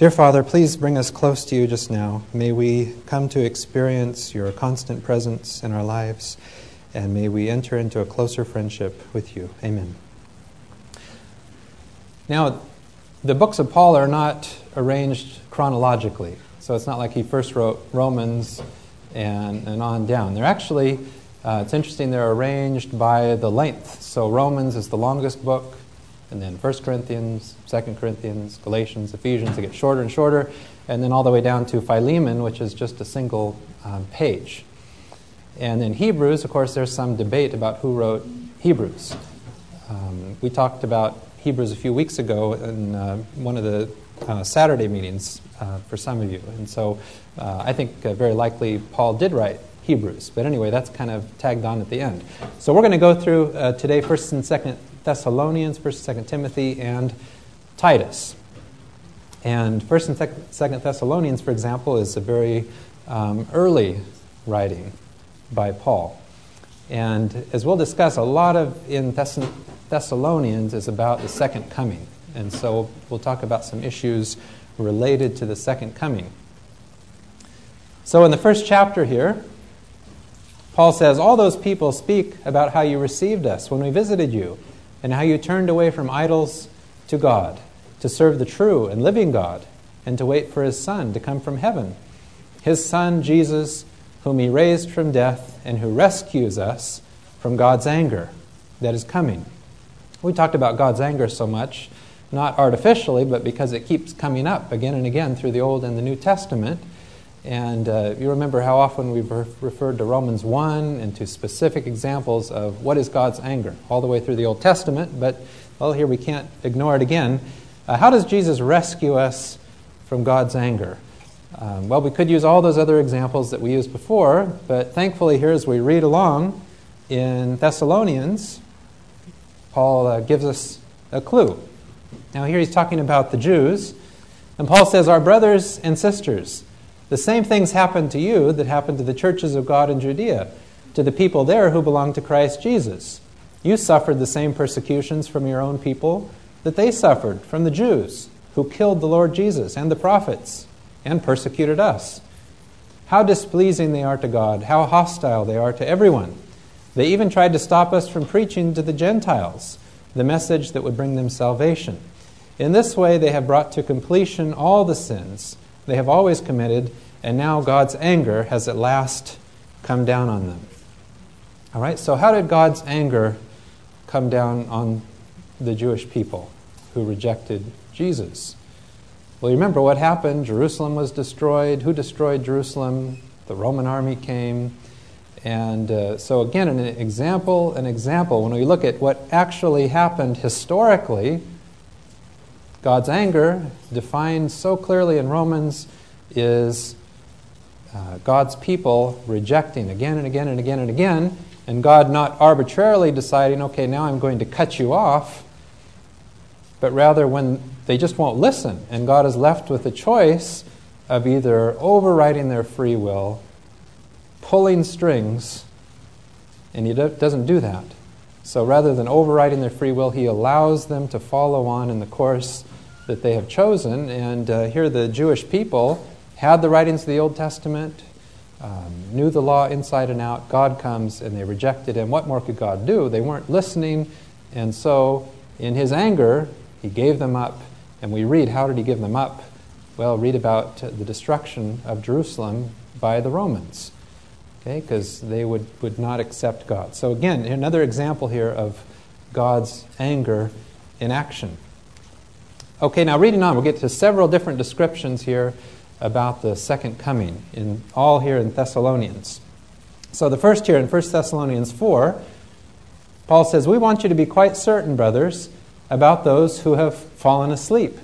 Dear Father, please bring us close to you just now. May we come to experience your constant presence in our lives, and may we enter into a closer friendship with you. Amen. Now, the books of Paul are not arranged chronologically, so it's not like he first wrote Romans and, and on down. They're actually, uh, it's interesting, they're arranged by the length. So Romans is the longest book, and then 1 Corinthians, 2 Corinthians, Galatians, Ephesians, they get shorter and shorter, and then all the way down to Philemon, which is just a single um, page. And in Hebrews, of course, there's some debate about who wrote Hebrews. Um, we talked about Hebrews a few weeks ago in uh, one of the uh, Saturday meetings uh, for some of you. And so uh, I think uh, very likely Paul did write Hebrews. But anyway, that's kind of tagged on at the end. So we're going to go through uh, today 1st and 2nd Thessalonians, 1st and 2nd Timothy, and Titus. And 1st and 2nd Thessalonians, for example, is a very um, early writing by Paul. And as we'll discuss, a lot of in Thess- Thessalonians is about the second coming. And so we'll talk about some issues related to the second coming. So in the first chapter here, Paul says, All those people speak about how you received us when we visited you and how you turned away from idols to God, to serve the true and living God, and to wait for his Son to come from heaven. His Son, Jesus, whom he raised from death and who rescues us from God's anger that is coming. We talked about God's anger so much, not artificially, but because it keeps coming up again and again through the Old and the New Testament. And uh, you remember how often we've re- referred to Romans 1 and to specific examples of what is God's anger, all the way through the Old Testament. But, well, here we can't ignore it again. Uh, how does Jesus rescue us from God's anger? Um, well, we could use all those other examples that we used before, but thankfully, here as we read along in Thessalonians, Paul uh, gives us a clue. Now, here he's talking about the Jews, and Paul says, Our brothers and sisters, the same things happened to you that happened to the churches of God in Judea, to the people there who belong to Christ Jesus. You suffered the same persecutions from your own people that they suffered from the Jews, who killed the Lord Jesus and the prophets and persecuted us. How displeasing they are to God, how hostile they are to everyone. They even tried to stop us from preaching to the Gentiles the message that would bring them salvation. In this way, they have brought to completion all the sins they have always committed, and now God's anger has at last come down on them. All right, so how did God's anger come down on the Jewish people who rejected Jesus? Well, you remember what happened. Jerusalem was destroyed. Who destroyed Jerusalem? The Roman army came. And uh, so, again, an example, an example. When we look at what actually happened historically, God's anger, defined so clearly in Romans, is uh, God's people rejecting again and again and again and again, and God not arbitrarily deciding, okay, now I'm going to cut you off, but rather when they just won't listen, and God is left with a choice of either overriding their free will, pulling strings, and He doesn't do that. So rather than overriding their free will, He allows them to follow on in the course that they have chosen. And uh, here the Jewish people had the writings of the Old Testament, um, knew the law inside and out. God comes and they rejected him. What more could God do? They weren't listening. And so, in his anger, he gave them up. And we read, how did he give them up? Well, read about the destruction of Jerusalem by the Romans. Okay, because they would, would not accept God. So, again, another example here of God's anger in action. Okay, now reading on, we'll get to several different descriptions here about the second coming, in all here in Thessalonians. So the first here in 1 Thessalonians 4, Paul says, We want you to be quite certain, brothers, about those who have fallen asleep,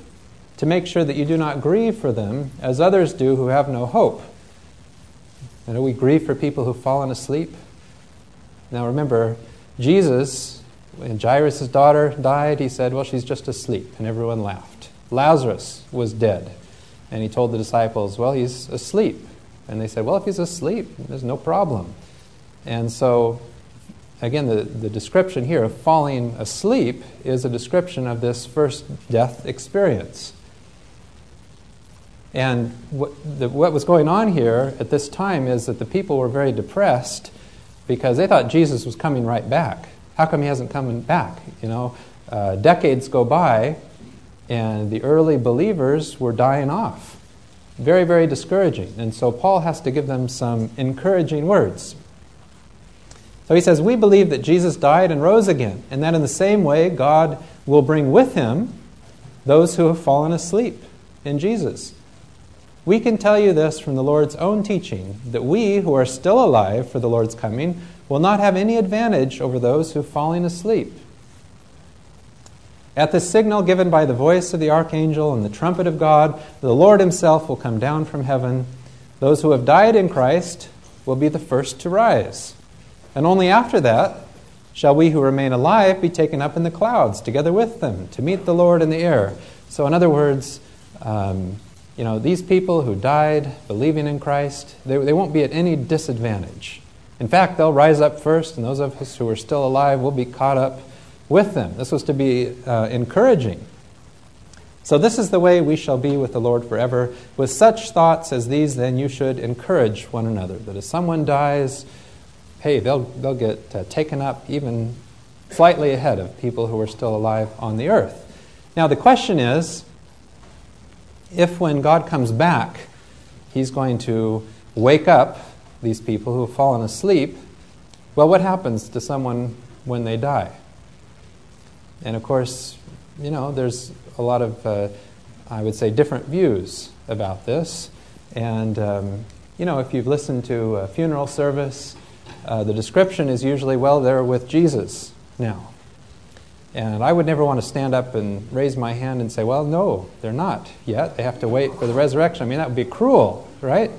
to make sure that you do not grieve for them as others do who have no hope. And we grieve for people who've fallen asleep. Now remember, Jesus when Jairus' daughter died, he said, Well, she's just asleep. And everyone laughed. Lazarus was dead. And he told the disciples, Well, he's asleep. And they said, Well, if he's asleep, there's no problem. And so, again, the, the description here of falling asleep is a description of this first death experience. And what, the, what was going on here at this time is that the people were very depressed because they thought Jesus was coming right back. How come he hasn't come back? You know, uh, decades go by, and the early believers were dying off. Very, very discouraging. And so Paul has to give them some encouraging words. So he says, We believe that Jesus died and rose again, and that in the same way God will bring with him those who have fallen asleep in Jesus. We can tell you this from the Lord's own teaching that we who are still alive for the Lord's coming will not have any advantage over those who have fallen asleep. At the signal given by the voice of the archangel and the trumpet of God, the Lord himself will come down from heaven. Those who have died in Christ will be the first to rise. And only after that shall we who remain alive be taken up in the clouds together with them to meet the Lord in the air. So, in other words, um, you know, these people who died believing in Christ, they, they won't be at any disadvantage. In fact, they'll rise up first, and those of us who are still alive will be caught up with them. This was to be uh, encouraging. So, this is the way we shall be with the Lord forever. With such thoughts as these, then, you should encourage one another. That if someone dies, hey, they'll, they'll get uh, taken up even slightly ahead of people who are still alive on the earth. Now, the question is if when God comes back, he's going to wake up these people who have fallen asleep, well, what happens to someone when they die? And of course, you know, there's a lot of, uh, I would say, different views about this. And, um, you know, if you've listened to a funeral service, uh, the description is usually, well, they're with Jesus now. And I would never want to stand up and raise my hand and say, well, no, they're not yet. They have to wait for the resurrection. I mean, that would be cruel, right?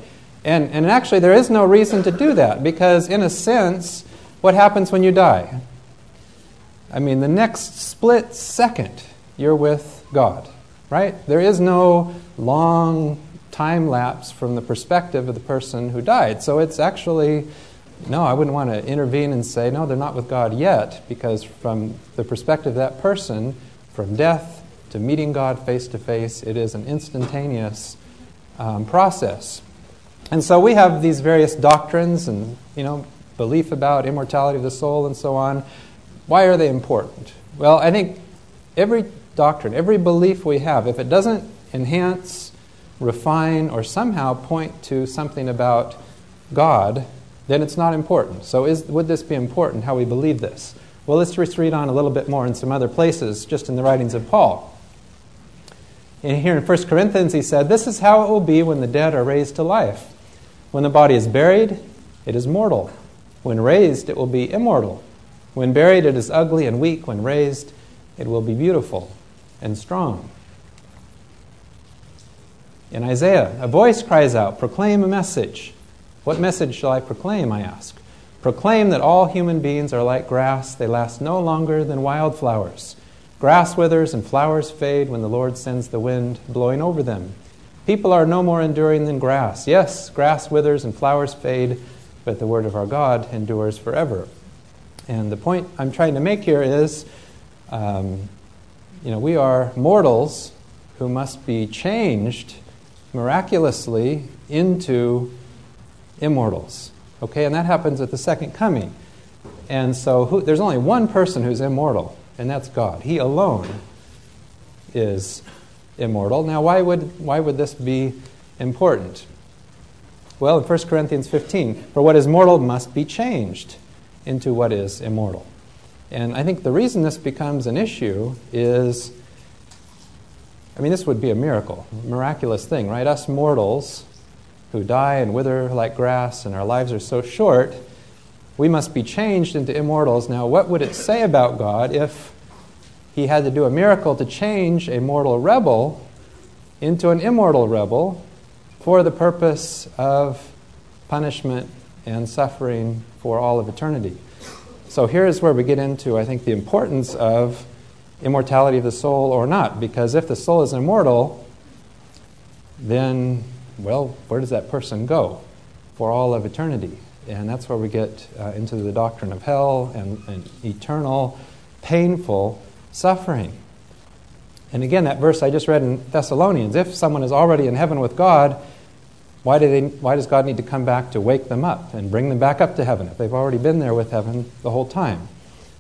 And, and actually, there is no reason to do that because, in a sense, what happens when you die? I mean, the next split second, you're with God, right? There is no long time lapse from the perspective of the person who died. So it's actually no, I wouldn't want to intervene and say, no, they're not with God yet, because from the perspective of that person, from death to meeting God face to face, it is an instantaneous um, process. And so we have these various doctrines and, you know, belief about immortality of the soul and so on. Why are they important? Well, I think every doctrine, every belief we have, if it doesn't enhance, refine, or somehow point to something about God, then it's not important. So, is, would this be important, how we believe this? Well, let's just read on a little bit more in some other places, just in the writings of Paul. And here in 1 Corinthians, he said, This is how it will be when the dead are raised to life. When the body is buried, it is mortal. When raised, it will be immortal. When buried, it is ugly and weak. When raised, it will be beautiful and strong. In Isaiah, a voice cries out, Proclaim a message. What message shall I proclaim? I ask. Proclaim that all human beings are like grass, they last no longer than wildflowers. Grass withers and flowers fade when the Lord sends the wind blowing over them. People are no more enduring than grass. Yes, grass withers and flowers fade, but the word of our God endures forever. And the point I'm trying to make here is um, you know, we are mortals who must be changed miraculously into immortals. Okay, and that happens at the second coming. And so who, there's only one person who's immortal, and that's God. He alone is immortal. Now, why would, why would this be important? Well, in 1 Corinthians 15, for what is mortal must be changed into what is immortal. And I think the reason this becomes an issue is I mean, this would be a miracle, miraculous thing, right? Us mortals who die and wither like grass, and our lives are so short, we must be changed into immortals. Now, what would it say about God if he had to do a miracle to change a mortal rebel into an immortal rebel for the purpose of punishment and suffering for all of eternity? So, here's where we get into, I think, the importance of immortality of the soul or not. Because if the soul is immortal, then well, where does that person go for all of eternity? And that's where we get uh, into the doctrine of hell and, and eternal, painful suffering. And again, that verse I just read in Thessalonians if someone is already in heaven with God, why, do they, why does God need to come back to wake them up and bring them back up to heaven if they've already been there with heaven the whole time?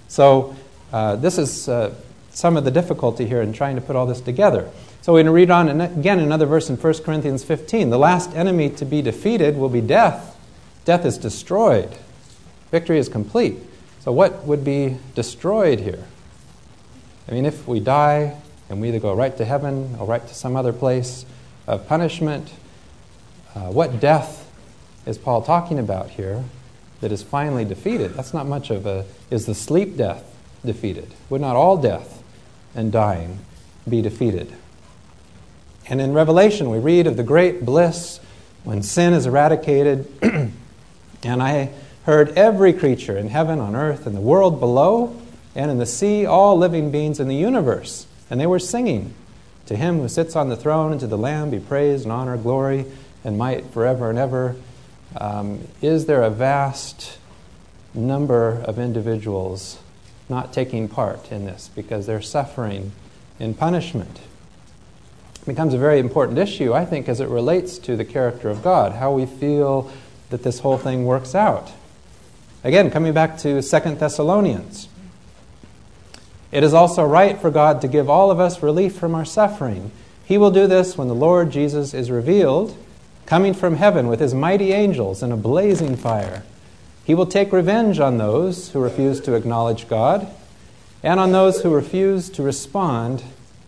So, uh, this is uh, some of the difficulty here in trying to put all this together. So, we're going to read on and again another verse in 1 Corinthians 15. The last enemy to be defeated will be death. Death is destroyed, victory is complete. So, what would be destroyed here? I mean, if we die and we either go right to heaven or right to some other place of punishment, uh, what death is Paul talking about here that is finally defeated? That's not much of a. Is the sleep death defeated? Would not all death and dying be defeated? And in Revelation, we read of the great bliss when sin is eradicated. and I heard every creature in heaven, on earth, in the world below, and in the sea, all living beings in the universe. And they were singing, To him who sits on the throne and to the Lamb be praise and honor, glory, and might forever and ever. Um, is there a vast number of individuals not taking part in this because they're suffering in punishment? It becomes a very important issue, I think, as it relates to the character of God, how we feel that this whole thing works out. Again, coming back to Second Thessalonians. It is also right for God to give all of us relief from our suffering. He will do this when the Lord Jesus is revealed coming from heaven with his mighty angels in a blazing fire. He will take revenge on those who refuse to acknowledge God and on those who refuse to respond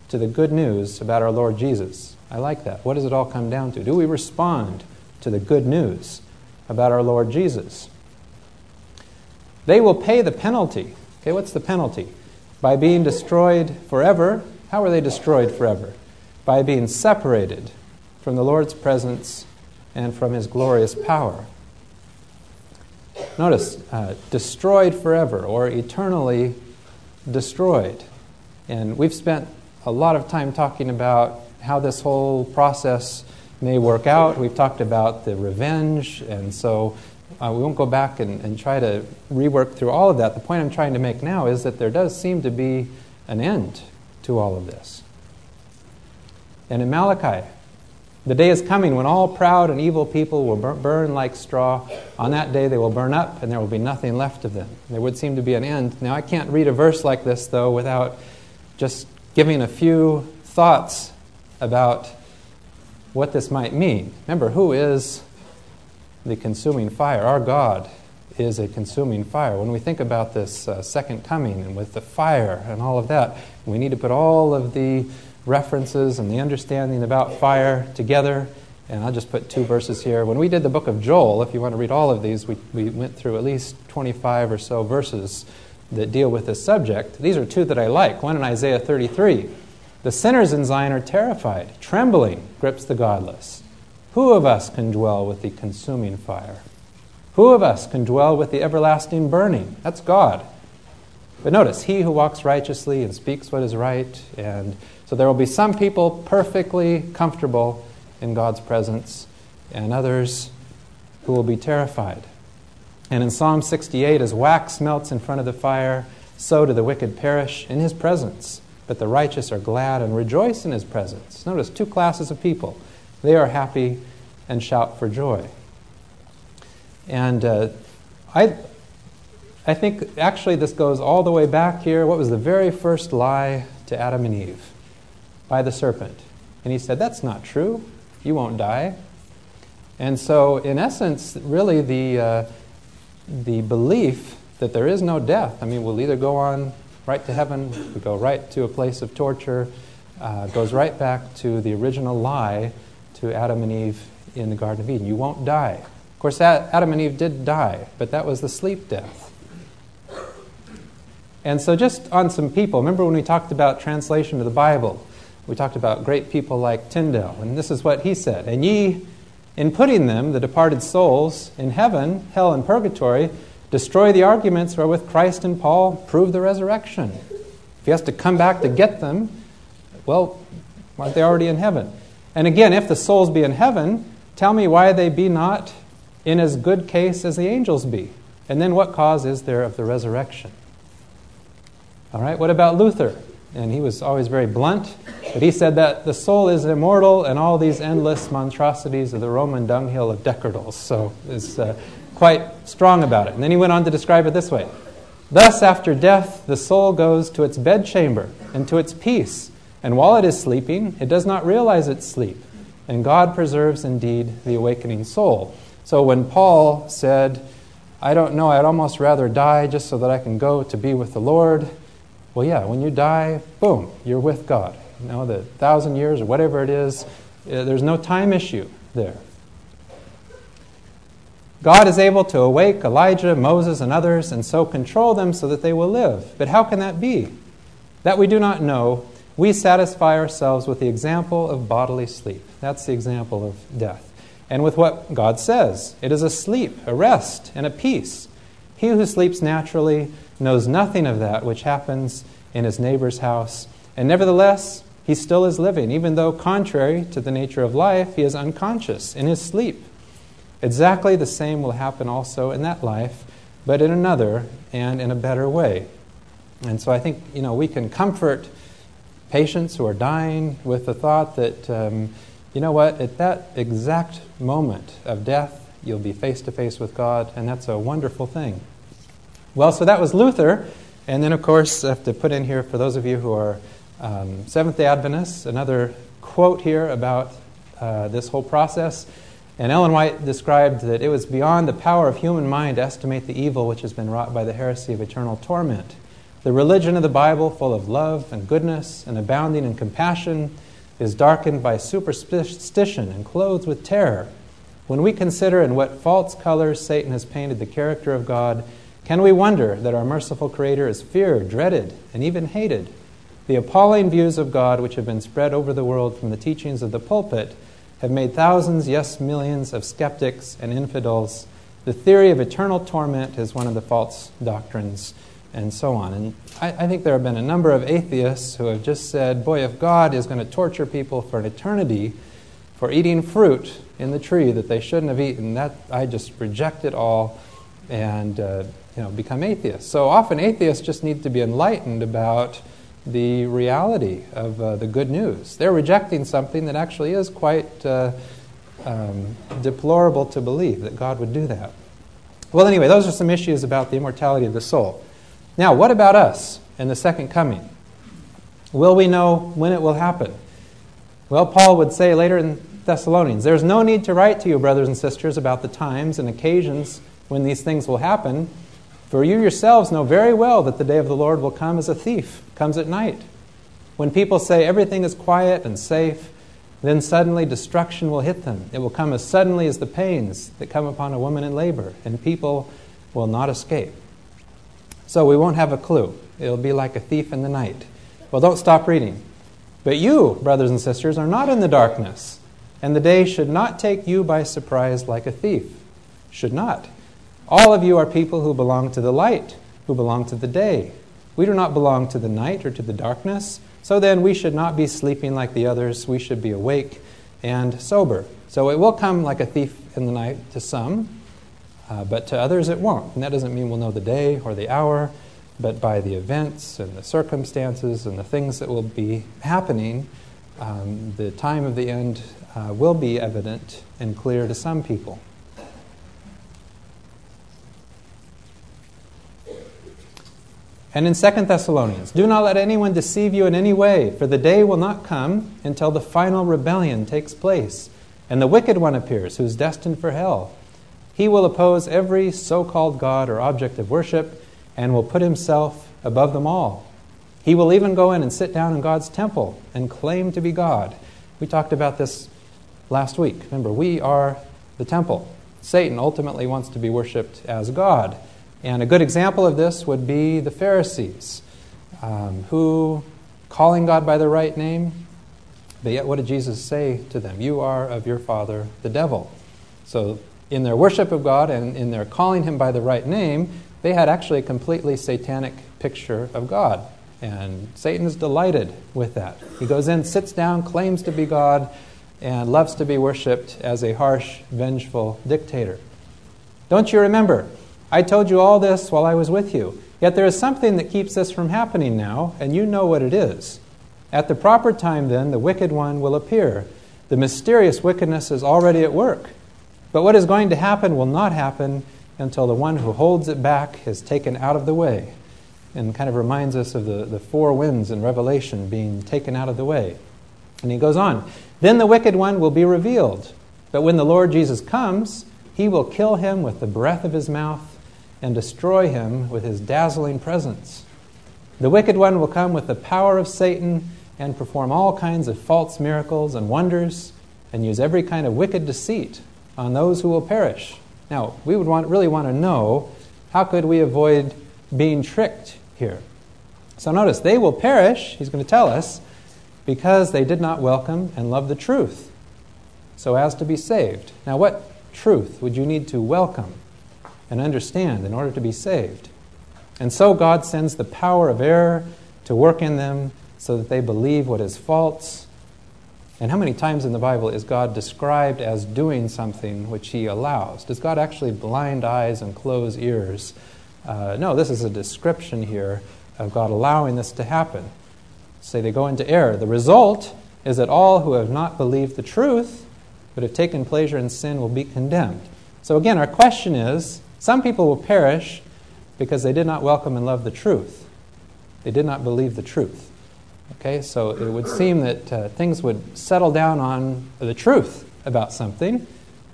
to the good news about our Lord Jesus. I like that. What does it all come down to? Do we respond to the good news about our Lord Jesus? They will pay the penalty. Okay, what's the penalty? By being destroyed forever. How are they destroyed forever? By being separated from the Lord's presence and from his glorious power. Notice, uh, destroyed forever or eternally destroyed. And we've spent a lot of time talking about how this whole process may work out. We've talked about the revenge, and so uh, we won't go back and, and try to rework through all of that. The point I'm trying to make now is that there does seem to be an end to all of this. And in Malachi, the day is coming when all proud and evil people will burn like straw. On that day, they will burn up, and there will be nothing left of them. There would seem to be an end. Now, I can't read a verse like this, though, without just giving a few thoughts about what this might mean. Remember, who is the consuming fire? Our God is a consuming fire. When we think about this uh, second coming and with the fire and all of that, we need to put all of the references and the understanding about fire together. And I'll just put two verses here. When we did the book of Joel, if you want to read all of these, we, we went through at least 25 or so verses that deal with this subject. These are two that I like. One in Isaiah 33. The sinners in Zion are terrified. Trembling grips the godless. Who of us can dwell with the consuming fire? Who of us can dwell with the everlasting burning? That's God. But notice, he who walks righteously and speaks what is right and so there will be some people perfectly comfortable in God's presence, and others who will be terrified. And in Psalm 68, as wax melts in front of the fire, so do the wicked perish in his presence. But the righteous are glad and rejoice in his presence. Notice two classes of people. They are happy and shout for joy. And uh, I, I think actually this goes all the way back here. What was the very first lie to Adam and Eve? by the serpent. And he said, That's not true. You won't die. And so, in essence, really the, uh, the belief that there is no death, I mean, we'll either go on right to heaven, we go right to a place of torture, uh, goes right back to the original lie to Adam and Eve in the Garden of Eden. You won't die. Of course, Adam and Eve did die, but that was the sleep death. And so, just on some people, remember when we talked about translation of the Bible? we talked about great people like Tyndale, and this is what he said And ye, in putting them, the departed souls, in heaven, hell, and purgatory, destroy the arguments wherewith Christ and Paul prove the resurrection. If he has to come back to get them, well, aren't they already in heaven? And again, if the souls be in heaven, tell me why they be not in as good case as the angels be. And then what cause is there of the resurrection? All right, what about Luther? and he was always very blunt. But he said that the soul is immortal and all these endless monstrosities of the Roman dunghill of decretals. So is uh, quite strong about it. And then he went on to describe it this way Thus, after death, the soul goes to its bedchamber and to its peace. And while it is sleeping, it does not realize its sleep. And God preserves indeed the awakening soul. So when Paul said, I don't know, I'd almost rather die just so that I can go to be with the Lord. Well, yeah, when you die, boom, you're with God. You know, the thousand years or whatever it is, uh, there's no time issue there. God is able to awake Elijah, Moses, and others and so control them so that they will live. But how can that be? That we do not know. We satisfy ourselves with the example of bodily sleep. That's the example of death and with what God says. It is a sleep, a rest, and a peace. He who sleeps naturally knows nothing of that which happens in his neighbor's house, and nevertheless, he still is living, even though, contrary to the nature of life, he is unconscious in his sleep. Exactly the same will happen also in that life, but in another and in a better way. And so I think, you know, we can comfort patients who are dying with the thought that. Um, you know what? At that exact moment of death, you'll be face to face with God, and that's a wonderful thing. Well, so that was Luther. And then, of course, I have to put in here for those of you who are um, Seventh day Adventists, another quote here about uh, this whole process. And Ellen White described that it was beyond the power of human mind to estimate the evil which has been wrought by the heresy of eternal torment. The religion of the Bible, full of love and goodness and abounding in compassion, is darkened by superstition and clothed with terror. When we consider in what false colors Satan has painted the character of God, can we wonder that our merciful Creator is feared, dreaded, and even hated? The appalling views of God which have been spread over the world from the teachings of the pulpit have made thousands, yes, millions of skeptics and infidels. The theory of eternal torment is one of the false doctrines and so on. And I, I, think there have been a number of atheists who have just said, boy, if God is going to torture people for an eternity for eating fruit in the tree that they shouldn't have eaten, that I just reject it all and uh, you know, become atheists. So often atheists just need to be enlightened about the reality of uh, the good news. They're rejecting something that actually is quite uh, um, deplorable to believe that God would do that. Well, anyway, those are some issues about the immortality of the soul. Now, what about us and the second coming? Will we know when it will happen? Well, Paul would say later in Thessalonians, There's no need to write to you, brothers and sisters, about the times and occasions when these things will happen, for you yourselves know very well that the day of the Lord will come as a thief, comes at night. When people say everything is quiet and safe, then suddenly destruction will hit them. It will come as suddenly as the pains that come upon a woman in labor, and people will not escape. So we won't have a clue. It'll be like a thief in the night. Well, don't stop reading. But you, brothers and sisters, are not in the darkness, and the day should not take you by surprise like a thief. Should not. All of you are people who belong to the light, who belong to the day. We do not belong to the night or to the darkness. So then we should not be sleeping like the others. We should be awake and sober. So it will come like a thief in the night to some, uh, but to others it won't. And that doesn't mean we'll know the day or the hour, but by the events and the circumstances and the things that will be happening, um, the time of the end uh, will be evident and clear to some people. And in 2 Thessalonians, do not let anyone deceive you in any way, for the day will not come until the final rebellion takes place, and the wicked one appears, who is destined for hell. He will oppose every so called God or object of worship and will put himself above them all. He will even go in and sit down in God's temple and claim to be God. We talked about this last week. Remember, we are the temple. Satan ultimately wants to be worshiped as God. And a good example of this would be the Pharisees, um, who, calling God by the right name, but yet what did Jesus say to them? You are of your father, the devil. So in their worship of God and in their calling him by the right name, they had actually a completely satanic picture of God. And Satan is delighted with that. He goes in, sits down, claims to be God, and loves to be worshiped as a harsh, vengeful dictator. Don't you remember I told you all this while I was with you. Yet there is something that keeps this from happening now, and you know what it is. At the proper time, then, the wicked one will appear. The mysterious wickedness is already at work. But what is going to happen will not happen until the one who holds it back is taken out of the way. And kind of reminds us of the, the four winds in Revelation being taken out of the way. And he goes on Then the wicked one will be revealed. But when the Lord Jesus comes, he will kill him with the breath of his mouth and destroy him with his dazzling presence. The wicked one will come with the power of Satan and perform all kinds of false miracles and wonders and use every kind of wicked deceit on those who will perish. Now, we would want, really want to know how could we avoid being tricked here? So notice, they will perish, he's going to tell us, because they did not welcome and love the truth so as to be saved. Now, what truth would you need to welcome and understand in order to be saved? And so God sends the power of error to work in them so that they believe what is false. And how many times in the Bible is God described as doing something which He allows? Does God actually blind eyes and close ears? Uh, no, this is a description here of God allowing this to happen. Say they go into error. The result is that all who have not believed the truth but have taken pleasure in sin will be condemned. So again, our question is some people will perish because they did not welcome and love the truth. They did not believe the truth. Okay, so it would seem that uh, things would settle down on the truth about something.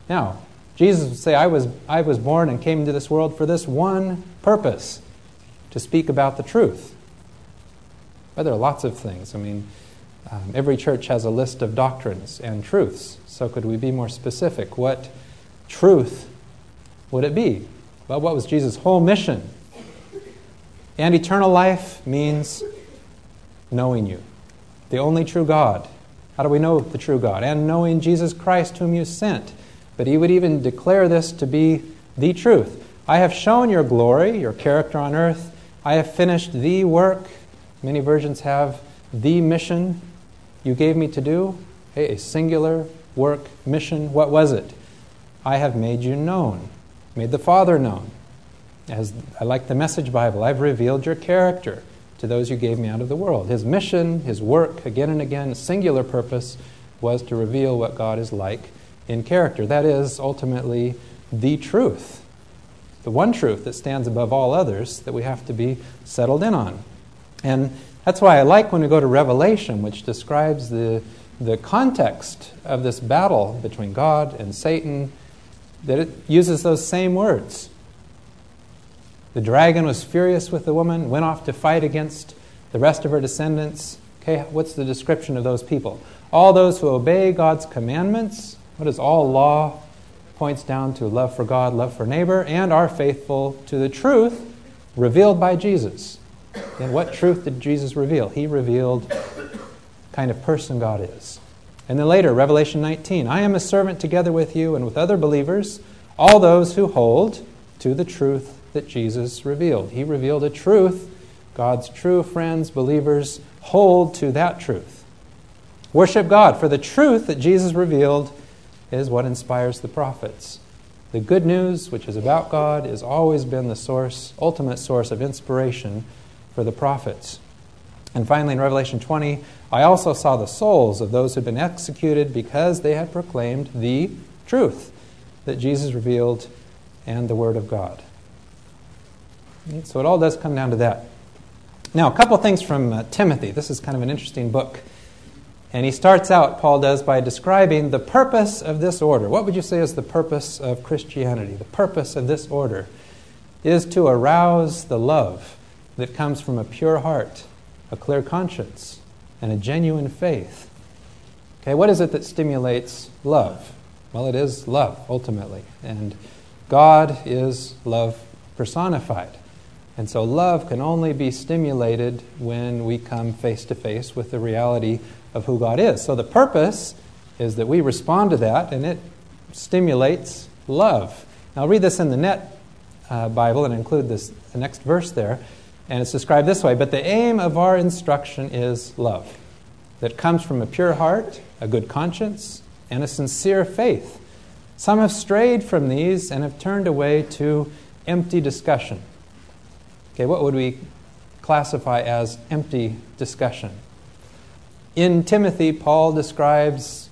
Now, Jesus would say, I was, I was born and came into this world for this one purpose to speak about the truth. But there are lots of things. I mean, um, every church has a list of doctrines and truths. So, could we be more specific? What truth would it be? Well, what was Jesus' whole mission? And eternal life means knowing you, the only true God. How do we know the true God? And knowing Jesus Christ, whom you sent. But he would even declare this to be the truth. I have shown your glory, your character on earth. I have finished the work. Many versions have the mission you gave me to do. Hey, a singular work, mission. What was it? I have made you known, made the Father known. As I like the Message Bible, I've revealed your character to those you gave me out of the world. His mission, his work, again and again, singular purpose was to reveal what God is like in character. That is ultimately the truth, the one truth that stands above all others that we have to be settled in on. And that's why I like when we go to Revelation, which describes the, the context of this battle between God and Satan, that it uses those same words. The dragon was furious with the woman, went off to fight against the rest of her descendants. Okay, what's the description of those people? All those who obey God's commandments. What is all law? Points down to love for God, love for neighbor, and are faithful to the truth revealed by Jesus. And what truth did Jesus reveal? He revealed kind of person God is. And then later, Revelation 19 I am a servant together with you and with other believers, all those who hold to the truth that Jesus revealed. He revealed a truth. God's true friends, believers, hold to that truth. Worship God, for the truth that Jesus revealed is what inspires the prophets. The good news, which is about God, has always been the source, ultimate source of inspiration for the prophets. And finally, in Revelation 20, I also saw the souls of those who had been executed because they had proclaimed the truth that Jesus revealed and the Word of God. So it all does come down to that. Now, a couple things from uh, Timothy. This is kind of an interesting book. And he starts out, Paul does, by describing the purpose of this order. What would you say is the purpose of Christianity? The purpose of this order is to arouse the love that comes from a pure heart, a clear conscience, and a genuine faith. Okay, what is it that stimulates love? Well, it is love, ultimately. And God is love personified. And so love can only be stimulated when we come face to face with the reality of who God is. So the purpose is that we respond to that and it stimulates love. Now, I'll read this in the Net uh, Bible and include this, the next verse there. And it's described this way But the aim of our instruction is love that comes from a pure heart, a good conscience, and a sincere faith. Some have strayed from these and have turned away to empty discussion. Okay, what would we classify as empty discussion? In Timothy, Paul describes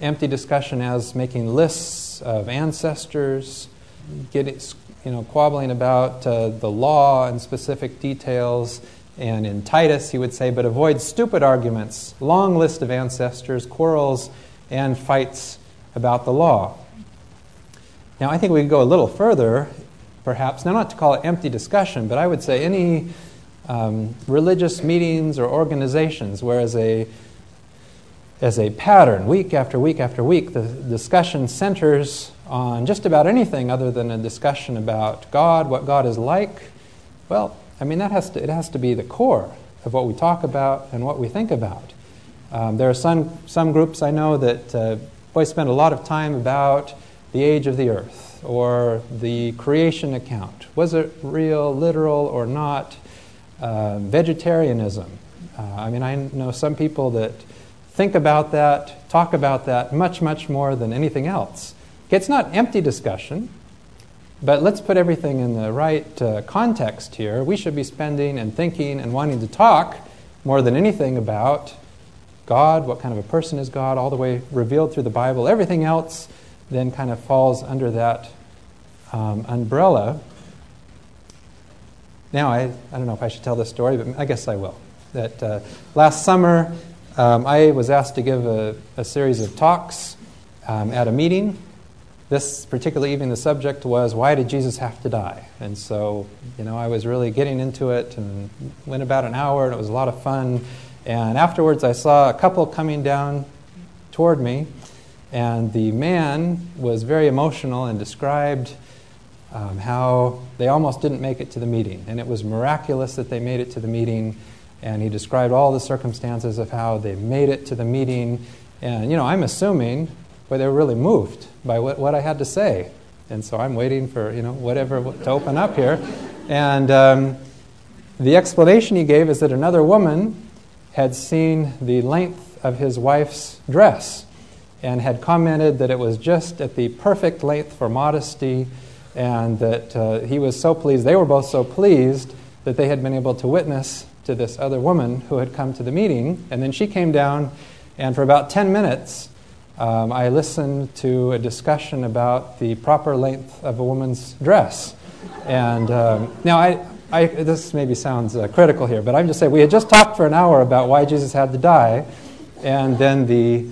empty discussion as making lists of ancestors, getting, you know, quabbling about uh, the law and specific details. And in Titus, he would say, but avoid stupid arguments, long list of ancestors, quarrels, and fights about the law. Now, I think we could go a little further, perhaps, now not to call it empty discussion, but I would say any um, religious meetings or organizations where, as a, as a pattern, week after week after week, the discussion centers on just about anything other than a discussion about God, what God is like, well, I mean, that has to, it has to be the core of what we talk about and what we think about. Um, there are some, some groups I know that uh, boy spend a lot of time about the age of the earth or the creation account. Was it real, literal, or not? Uh, vegetarianism. Uh, I mean, I know some people that think about that, talk about that much, much more than anything else. It's not empty discussion, but let's put everything in the right uh, context here. We should be spending and thinking and wanting to talk more than anything about God, what kind of a person is God, all the way revealed through the Bible. Everything else then kind of falls under that um, umbrella. Now, I, I don't know if I should tell this story, but I guess I will. That uh, last summer, um, I was asked to give a, a series of talks um, at a meeting. This particular evening, the subject was, Why did Jesus have to die? And so, you know, I was really getting into it and went about an hour, and it was a lot of fun. And afterwards, I saw a couple coming down toward me, and the man was very emotional and described um, how they almost didn't make it to the meeting. And it was miraculous that they made it to the meeting. And he described all the circumstances of how they made it to the meeting. And, you know, I'm assuming, but they were really moved by what, what I had to say. And so I'm waiting for, you know, whatever to open up here. And um, the explanation he gave is that another woman had seen the length of his wife's dress and had commented that it was just at the perfect length for modesty and that uh, he was so pleased, they were both so pleased that they had been able to witness to this other woman who had come to the meeting. And then she came down, and for about 10 minutes, um, I listened to a discussion about the proper length of a woman's dress. And um, now, I, I, this maybe sounds uh, critical here, but I'm just saying we had just talked for an hour about why Jesus had to die, and then the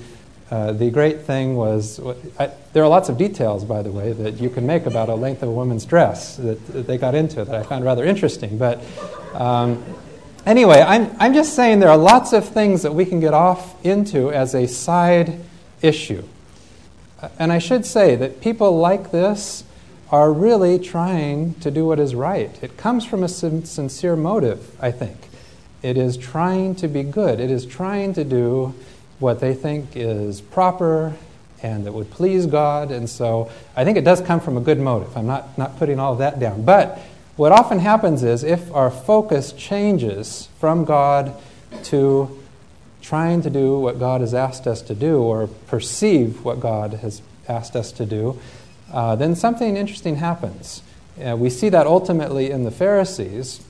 uh, the great thing was I, there are lots of details, by the way, that you can make about a length of a woman's dress that, that they got into that I found rather interesting. But um, anyway, I'm I'm just saying there are lots of things that we can get off into as a side issue, uh, and I should say that people like this are really trying to do what is right. It comes from a sincere motive, I think. It is trying to be good, it is trying to do what they think is proper and that would please God. And so I think it does come from a good motive. I'm not, not putting all of that down. But what often happens is if our focus changes from God to trying to do what God has asked us to do or perceive what God has asked us to do, uh, then something interesting happens. Uh, we see that ultimately in the Pharisees,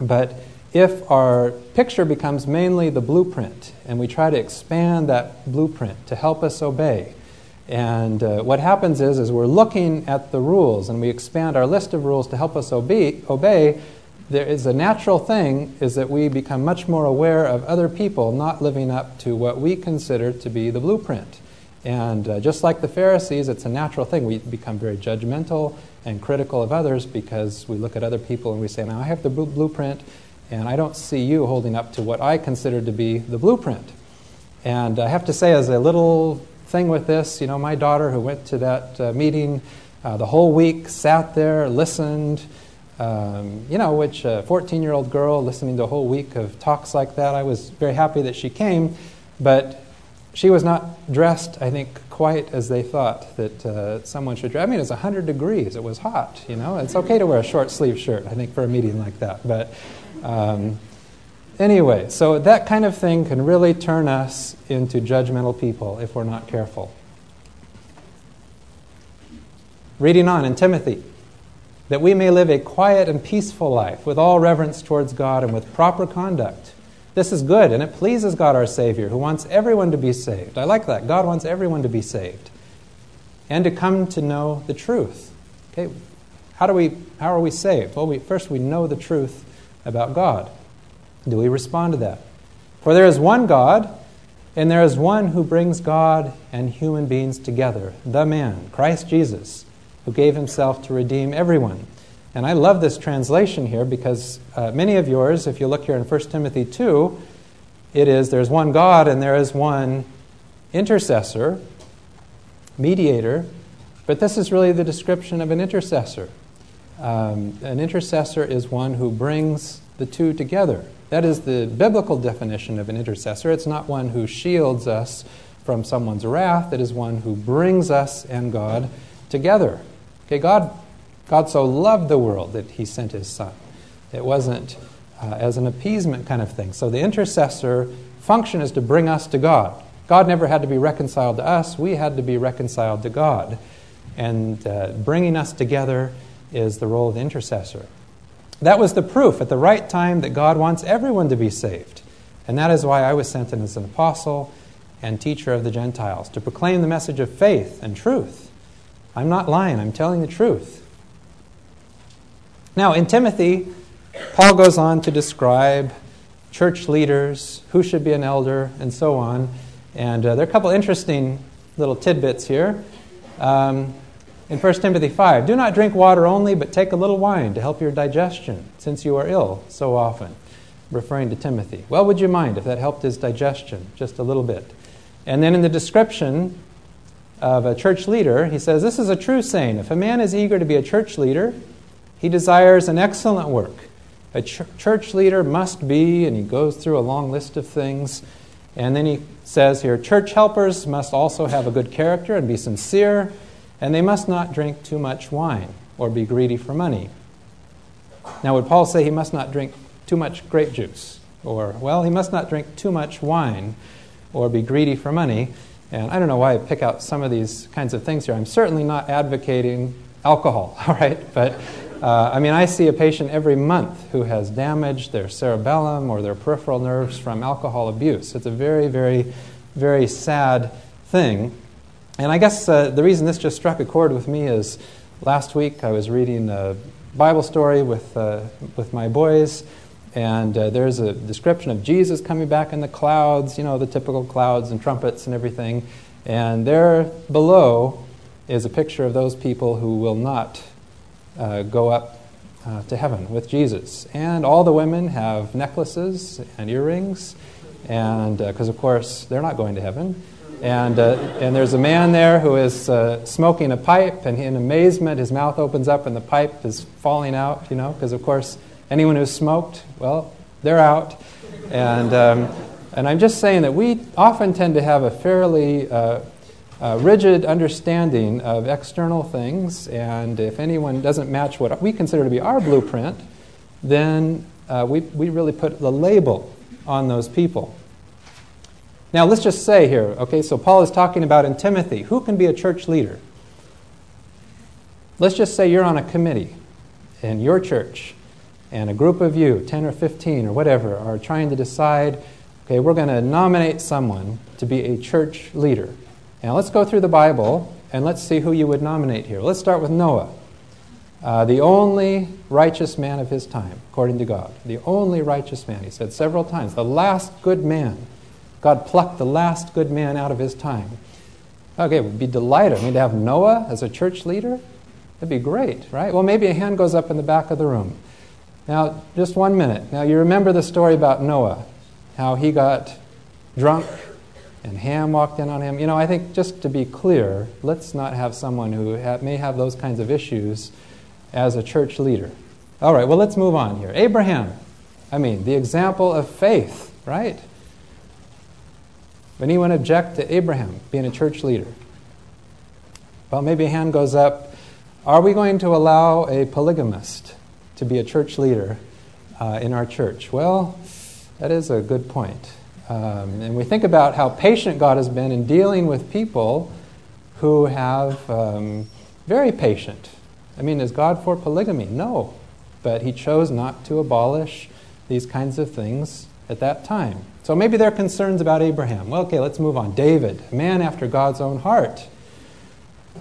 but if our picture becomes mainly the blueprint and we try to expand that blueprint to help us obey, and uh, what happens is, is we're looking at the rules and we expand our list of rules to help us obey, obey there is a natural thing is that we become much more aware of other people not living up to what we consider to be the blueprint. And uh, just like the Pharisees, it's a natural thing. We become very judgmental and critical of others because we look at other people and we say, Now I have the blueprint, and I don't see you holding up to what I consider to be the blueprint. And I have to say, as a little thing with this, you know, my daughter who went to that uh, meeting uh, the whole week, sat there, listened, um, you know, which a 14 year old girl listening to a whole week of talks like that, I was very happy that she came, but she was not dressed, I think, quite as they thought that uh, someone should dress. I mean, it was 100 degrees, it was hot, you know. It's okay to wear a short sleeve shirt, I think, for a meeting like that. But um, anyway, so that kind of thing can really turn us into judgmental people if we're not careful. Reading on in Timothy. that we may live a quiet and peaceful life with all reverence towards God and with proper conduct. This is good, and it pleases God our Savior, who wants everyone to be saved. I like that. God wants everyone to be saved and to come to know the truth. Okay, how, do we, how are we saved? Well, we, first we know the truth about God. Do we respond to that? For there is one God, and there is one who brings God and human beings together, the man, Christ Jesus who gave himself to redeem everyone. And I love this translation here because uh, many of yours, if you look here in 1 Timothy 2, it is there's one God and there is one intercessor, mediator, but this is really the description of an intercessor. Um, an intercessor is one who brings the two together. That is the biblical definition of an intercessor. It's not one who shields us from someone's wrath, it is one who brings us and God together. Okay, God, God so loved the world that he sent his son. It wasn't uh, as an appeasement kind of thing. So the intercessor function is to bring us to God. God never had to be reconciled to us, we had to be reconciled to God. And uh, bringing us together is the role of the intercessor. That was the proof at the right time that God wants everyone to be saved. And that is why I was sent in as an apostle and teacher of the Gentiles, to proclaim the message of faith and truth I'm not lying, I'm telling the truth. Now, in Timothy, Paul goes on to describe church leaders, who should be an elder, and so on. And uh, there are a couple interesting little tidbits here. Um, in 1 Timothy 5, do not drink water only, but take a little wine to help your digestion, since you are ill so often. Referring to Timothy. Well, would you mind if that helped his digestion just a little bit? And then in the description of a church leader, he says, This is a true saying. If a man is eager to be a church leader, he desires an excellent work. A ch- church leader must be, and he goes through a long list of things. And then he says here, church helpers must also have a good character and be sincere, and they must not drink too much wine or be greedy for money. Now, would Paul say he must not drink too much grape juice? Or, well, he must not drink too much wine or be greedy for money. And I don't know why I pick out some of these kinds of things here. I'm certainly not advocating alcohol, all right? But uh, I mean, I see a patient every month who has damaged their cerebellum or their peripheral nerves from alcohol abuse. It's a very, very, very sad thing. And I guess uh, the reason this just struck a chord with me is last week I was reading a Bible story with, uh, with my boys and uh, there's a description of Jesus coming back in the clouds, you know, the typical clouds and trumpets and everything. And there below is a picture of those people who will not uh, go up uh, to heaven with Jesus. And all the women have necklaces and earrings, and because, uh, of course, they're not going to heaven. And, uh, and there's a man there who is uh, smoking a pipe, and in amazement, his mouth opens up and the pipe is falling out, you know, because, of course, Anyone who's smoked, well, they're out. And, um, and I'm just saying that we often tend to have a fairly uh, uh, rigid understanding of external things, and if anyone doesn't match what we consider to be our blueprint, then uh, we, we really put the label on those people. Now, let's just say here, okay, so Paul is talking about in Timothy who can be a church leader? Let's just say you're on a committee in your church, and a group of you, 10 or 15 or whatever, are trying to decide okay, we're going to nominate someone to be a church leader. Now let's go through the Bible and let's see who you would nominate here. Let's start with Noah, uh, the only righteous man of his time, according to God. The only righteous man, he said several times, the last good man. God plucked the last good man out of his time. Okay, we'd be delighted. I mean, to have Noah as a church leader, that'd be great, right? Well, maybe a hand goes up in the back of the room. Now, just one minute. Now, you remember the story about Noah, how he got drunk and Ham walked in on him. You know, I think just to be clear, let's not have someone who ha- may have those kinds of issues as a church leader. All right, well, let's move on here. Abraham, I mean, the example of faith, right? Anyone object to Abraham being a church leader? Well, maybe a hand goes up. Are we going to allow a polygamist to be a church leader uh, in our church? Well, that is a good point. Um, and we think about how patient God has been in dealing with people who have um, very patient I mean, is God for polygamy? No. But he chose not to abolish these kinds of things at that time. So maybe there are concerns about Abraham. Well, okay, let's move on. David, a man after God's own heart.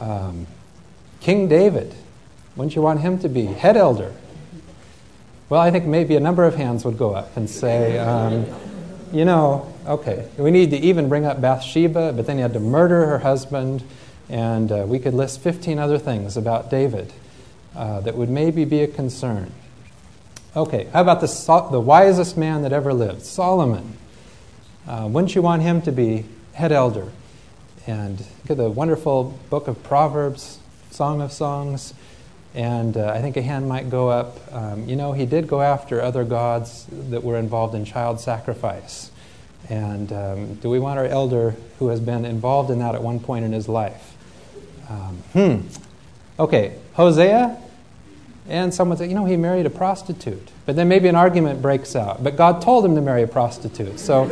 Um, King David, wouldn't you want him to be head elder? Well, I think maybe a number of hands would go up and say, um, you know, okay, we need to even bring up Bathsheba, but then he had to murder her husband, and uh, we could list 15 other things about David uh, that would maybe be a concern. Okay, how about the, the wisest man that ever lived, Solomon? Uh, wouldn't you want him to be head elder? And look at the wonderful book of Proverbs, Song of Songs. And uh, I think a hand might go up. Um, you know, he did go after other gods that were involved in child sacrifice. And um, do we want our elder who has been involved in that at one point in his life? Um, hmm. Okay, Hosea. And someone said, you know, he married a prostitute. But then maybe an argument breaks out. But God told him to marry a prostitute. So,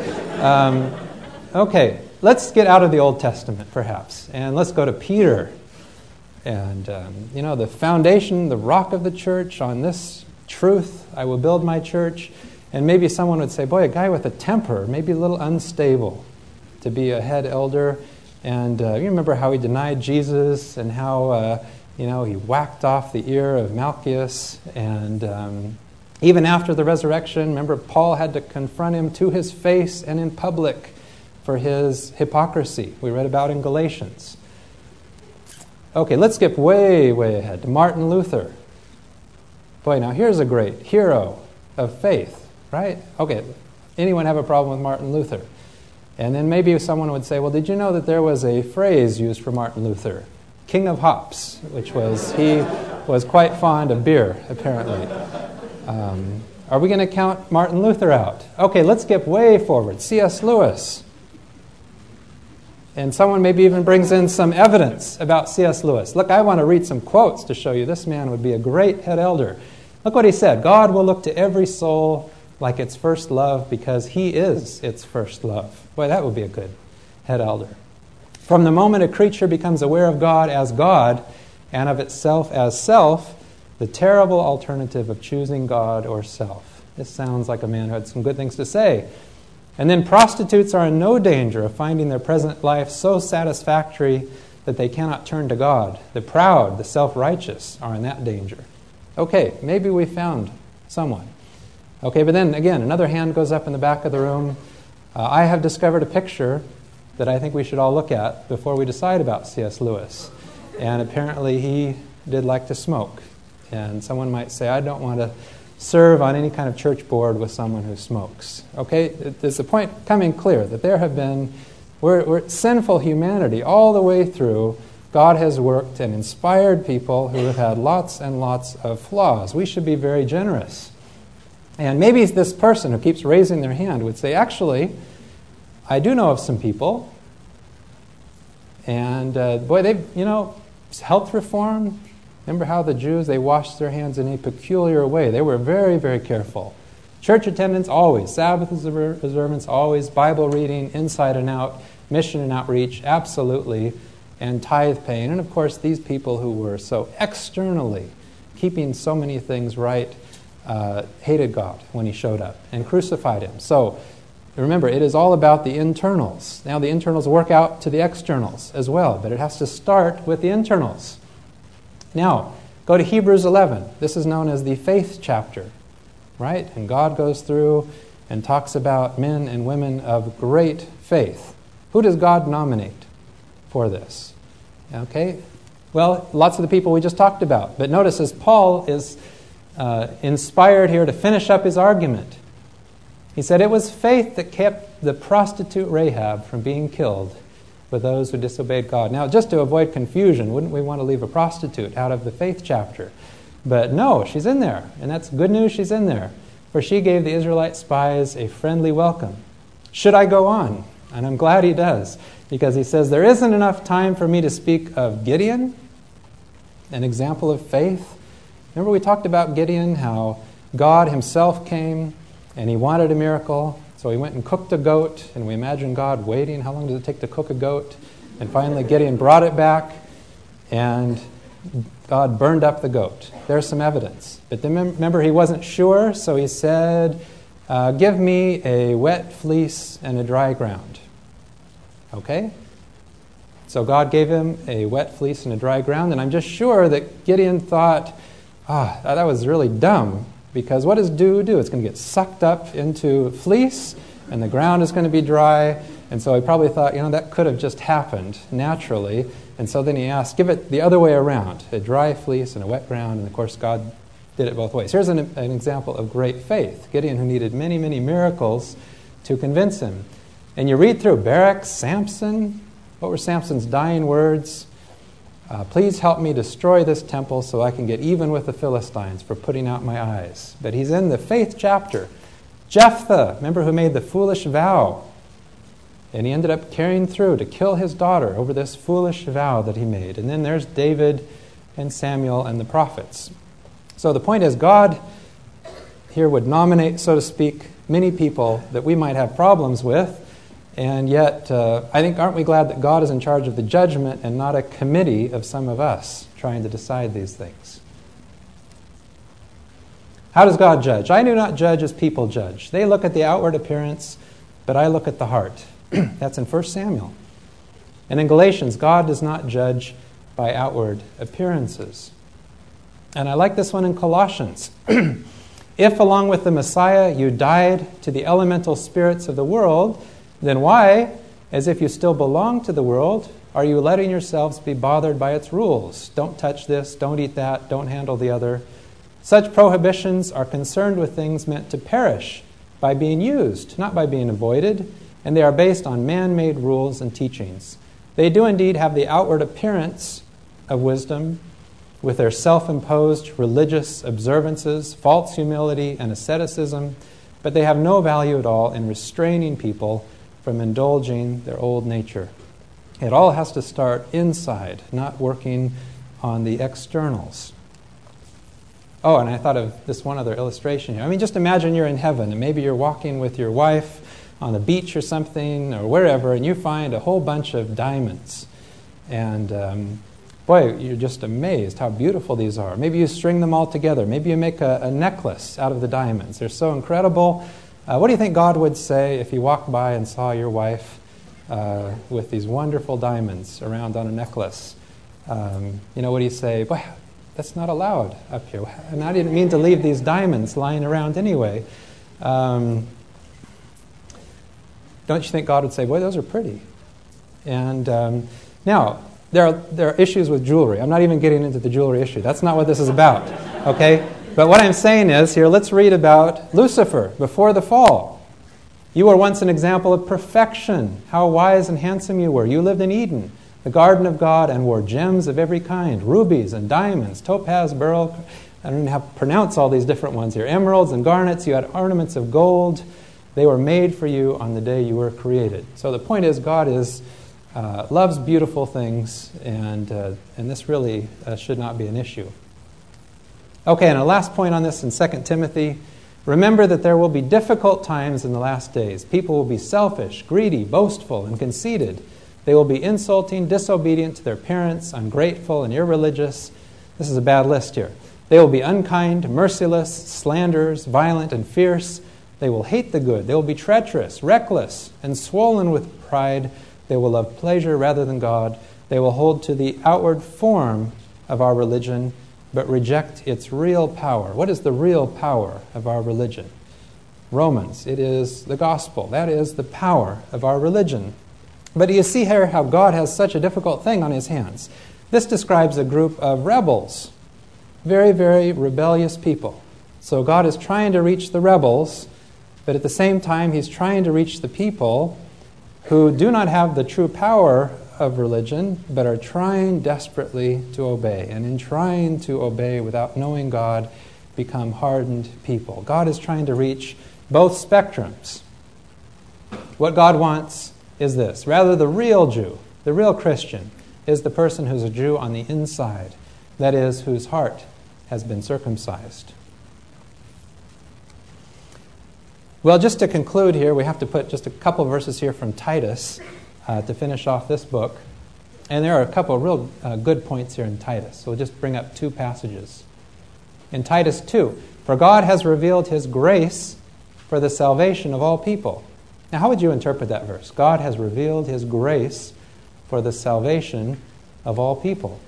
um, okay, let's get out of the Old Testament, perhaps. And let's go to Peter. And, um, you know, the foundation, the rock of the church, on this truth, I will build my church. And maybe someone would say, boy, a guy with a temper, maybe a little unstable to be a head elder. And uh, you remember how he denied Jesus and how, uh, you know, he whacked off the ear of Malchus. And um, even after the resurrection, remember, Paul had to confront him to his face and in public for his hypocrisy. We read about in Galatians. Okay, let's skip way, way ahead to Martin Luther. Boy, now here's a great hero of faith, right? Okay, anyone have a problem with Martin Luther? And then maybe someone would say, well, did you know that there was a phrase used for Martin Luther? King of hops, which was, he was quite fond of beer, apparently. Um, are we going to count Martin Luther out? Okay, let's skip way forward. C.S. Lewis. And someone maybe even brings in some evidence about C.S. Lewis. Look, I want to read some quotes to show you this man would be a great head elder. Look what he said God will look to every soul like its first love because he is its first love. Boy, that would be a good head elder. From the moment a creature becomes aware of God as God and of itself as self, the terrible alternative of choosing God or self. This sounds like a man who had some good things to say. And then prostitutes are in no danger of finding their present life so satisfactory that they cannot turn to God. The proud, the self righteous are in that danger. Okay, maybe we found someone. Okay, but then again, another hand goes up in the back of the room. Uh, I have discovered a picture that I think we should all look at before we decide about C.S. Lewis. And apparently he did like to smoke. And someone might say, I don't want to serve on any kind of church board with someone who smokes. Okay? there's the point coming clear that there have been, we're, we're, sinful humanity all the way through. God has worked and inspired people who have had lots and lots of flaws. We should be very generous. And maybe this person who keeps raising their hand would say, actually, I do know of some people, and uh, boy, they've, you know, health reform, Remember how the Jews, they washed their hands in a peculiar way. They were very, very careful. Church attendance, always. Sabbath observance, always. Bible reading, inside and out. Mission and outreach, absolutely. And tithe paying. And of course, these people who were so externally keeping so many things right uh, hated God when he showed up and crucified him. So remember, it is all about the internals. Now, the internals work out to the externals as well, but it has to start with the internals. Now, go to Hebrews 11. This is known as the faith chapter, right? And God goes through and talks about men and women of great faith. Who does God nominate for this? Okay? Well, lots of the people we just talked about. But notice as Paul is uh, inspired here to finish up his argument, he said, It was faith that kept the prostitute Rahab from being killed for those who disobeyed God. Now, just to avoid confusion, wouldn't we want to leave a prostitute out of the faith chapter? But no, she's in there, and that's good news she's in there, for she gave the Israelite spies a friendly welcome. Should I go on? And I'm glad he does, because he says, There isn't enough time for me to speak of Gideon, an example of faith. Remember, we talked about Gideon, how God himself came and he wanted a miracle, so he went and cooked a goat, and we imagine God waiting. How long does it take to cook a goat? And finally, Gideon brought it back. And God burned up the goat. There's some evidence. But remember, he wasn't sure, so he said, uh, Give me a wet fleece and a dry ground. Okay? So God gave him a wet fleece and a dry ground, and I'm just sure that Gideon thought, ah, oh, that was really dumb, because what does dew do? It's going to get sucked up into fleece, and the ground is going to be dry. And so he probably thought, you know, that could have just happened naturally. And so then he asked, give it the other way around a dry fleece and a wet ground. And of course, God did it both ways. Here's an, an example of great faith Gideon, who needed many, many miracles to convince him. And you read through Barak, Samson. What were Samson's dying words? Uh, Please help me destroy this temple so I can get even with the Philistines for putting out my eyes. But he's in the faith chapter. Jephthah, remember who made the foolish vow? And he ended up carrying through to kill his daughter over this foolish vow that he made. And then there's David and Samuel and the prophets. So the point is, God here would nominate, so to speak, many people that we might have problems with. And yet, uh, I think, aren't we glad that God is in charge of the judgment and not a committee of some of us trying to decide these things? How does God judge? I do not judge as people judge. They look at the outward appearance, but I look at the heart. That's in 1 Samuel. And in Galatians, God does not judge by outward appearances. And I like this one in Colossians. if, along with the Messiah, you died to the elemental spirits of the world, then why, as if you still belong to the world, are you letting yourselves be bothered by its rules? Don't touch this, don't eat that, don't handle the other. Such prohibitions are concerned with things meant to perish by being used, not by being avoided, and they are based on man made rules and teachings. They do indeed have the outward appearance of wisdom with their self imposed religious observances, false humility, and asceticism, but they have no value at all in restraining people from indulging their old nature. It all has to start inside, not working on the externals. Oh, and I thought of this one other illustration here. I mean, just imagine you're in heaven and maybe you're walking with your wife on the beach or something or wherever, and you find a whole bunch of diamonds. And um, boy, you're just amazed how beautiful these are. Maybe you string them all together. Maybe you make a, a necklace out of the diamonds. They're so incredible. Uh, what do you think God would say if he walked by and saw your wife uh, with these wonderful diamonds around on a necklace? Um, you know, what do you say? Boy, that's not allowed up here. And I didn't mean to leave these diamonds lying around anyway. Um, don't you think God would say, Boy, those are pretty? And um, now, there are, there are issues with jewelry. I'm not even getting into the jewelry issue. That's not what this is about. Okay? But what I'm saying is here, let's read about Lucifer before the fall. You were once an example of perfection. How wise and handsome you were. You lived in Eden the garden of God, and wore gems of every kind rubies and diamonds, topaz, beryl. I don't even have to pronounce all these different ones here. Emeralds and garnets. You had ornaments of gold. They were made for you on the day you were created. So the point is, God is uh, loves beautiful things, and uh, and this really uh, should not be an issue. Okay, and a last point on this in 2 Timothy. Remember that there will be difficult times in the last days. People will be selfish, greedy, boastful, and conceited they will be insulting, disobedient to their parents, ungrateful, and irreligious. This is a bad list here. They will be unkind, merciless, slanderers, violent, and fierce. They will hate the good. They will be treacherous, reckless, and swollen with pride. They will love pleasure rather than God. They will hold to the outward form of our religion, but reject its real power. What is the real power of our religion? Romans. It is the gospel. That is the power of our religion. But you see here how God has such a difficult thing on his hands. This describes a group of rebels, very, very rebellious people. So God is trying to reach the rebels, but at the same time, he's trying to reach the people who do not have the true power of religion, but are trying desperately to obey. And in trying to obey without knowing God, become hardened people. God is trying to reach both spectrums. What God wants is this. Rather, the real Jew, the real Christian, is the person who's a Jew on the inside, that is, whose heart has been circumcised. Well, just to conclude here, we have to put just a couple verses here from Titus uh, to finish off this book. And there are a couple of real uh, good points here in Titus. So we'll just bring up two passages. In Titus 2, for God has revealed his grace for the salvation of all people. Now, how would you interpret that verse? God has revealed his grace for the salvation of all people.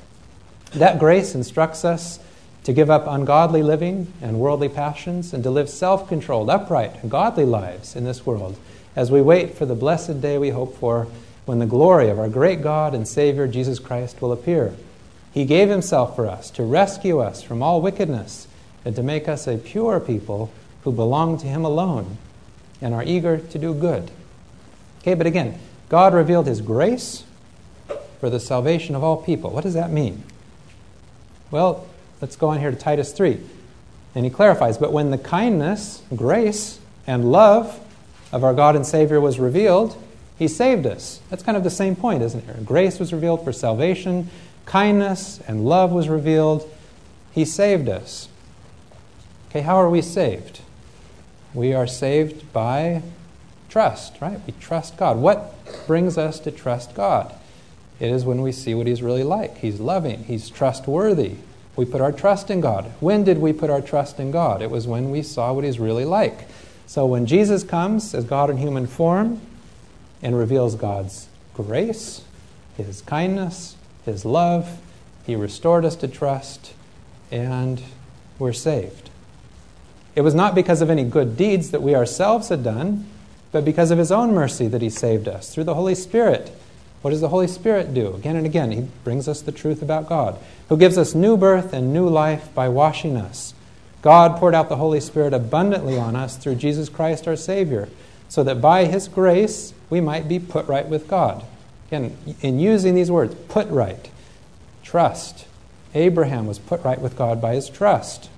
That grace instructs us to give up ungodly living and worldly passions and to live self controlled, upright, and godly lives in this world as we wait for the blessed day we hope for when the glory of our great God and Savior Jesus Christ will appear. He gave himself for us to rescue us from all wickedness and to make us a pure people who belong to him alone and are eager to do good. Okay, but again, God revealed his grace for the salvation of all people. What does that mean? Well, let's go on here to Titus 3. And he clarifies, but when the kindness, grace, and love of our God and Savior was revealed, he saved us. That's kind of the same point, isn't it? Grace was revealed for salvation, kindness and love was revealed. He saved us. Okay, how are we saved? We are saved by trust, right? We trust God. What brings us to trust God? It is when we see what He's really like. He's loving, He's trustworthy. We put our trust in God. When did we put our trust in God? It was when we saw what He's really like. So when Jesus comes as God in human form, and reveals God's grace, His kindness, His love. He restored us to trust, and we're saved. It was not because of any good deeds that we ourselves had done, but because of His own mercy that He saved us through the Holy Spirit. What does the Holy Spirit do? Again and again, He brings us the truth about God, who gives us new birth and new life by washing us. God poured out the Holy Spirit abundantly on us through Jesus Christ our Savior so that by His grace we might be put right with God. Again, in using these words, put right, trust. Abraham was put right with God by his trust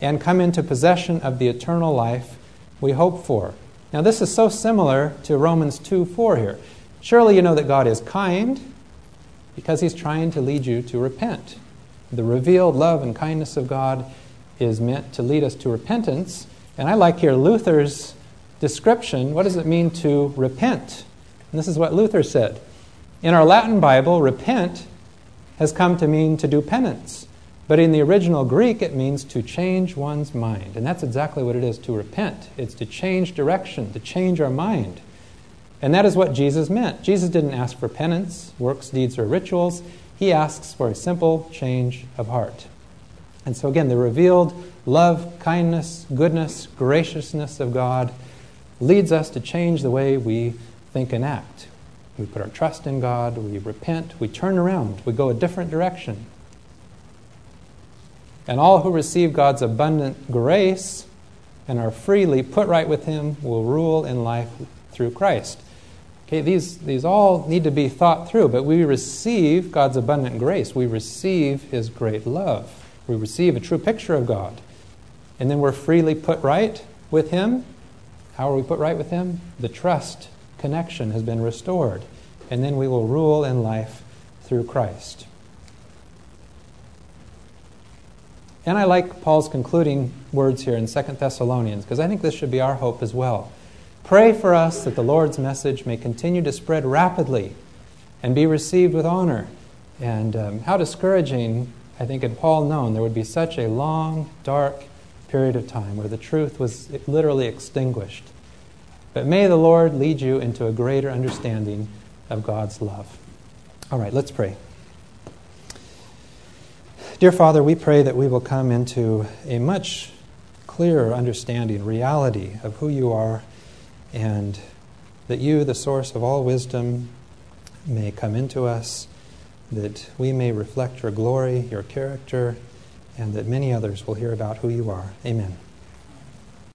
and come into possession of the eternal life we hope for. Now, this is so similar to Romans 2 4 here. Surely you know that God is kind because he's trying to lead you to repent. The revealed love and kindness of God is meant to lead us to repentance. And I like here Luther's description, what does it mean to repent? And this is what Luther said. In our Latin Bible, repent has come to mean to do penance. But in the original Greek, it means to change one's mind. And that's exactly what it is to repent. It's to change direction, to change our mind. And that is what Jesus meant. Jesus didn't ask for penance, works, deeds, or rituals. He asks for a simple change of heart. And so, again, the revealed love, kindness, goodness, graciousness of God leads us to change the way we think and act. We put our trust in God, we repent, we turn around, we go a different direction. And all who receive God's abundant grace and are freely put right with Him will rule in life through Christ. Okay, these, these all need to be thought through, but we receive God's abundant grace. We receive His great love. We receive a true picture of God. And then we're freely put right with Him how are we put right with Him? The trust connection has been restored. And then we will rule in life through Christ. And I like Paul's concluding words here in 2 Thessalonians because I think this should be our hope as well. Pray for us that the Lord's message may continue to spread rapidly and be received with honor. And um, how discouraging, I think, had Paul known there would be such a long, dark, period of time where the truth was literally extinguished. But may the Lord lead you into a greater understanding of God's love. All right, let's pray. Dear Father, we pray that we will come into a much clearer understanding, reality of who you are, and that you, the source of all wisdom, may come into us, that we may reflect your glory, your character, and that many others will hear about who you are. Amen.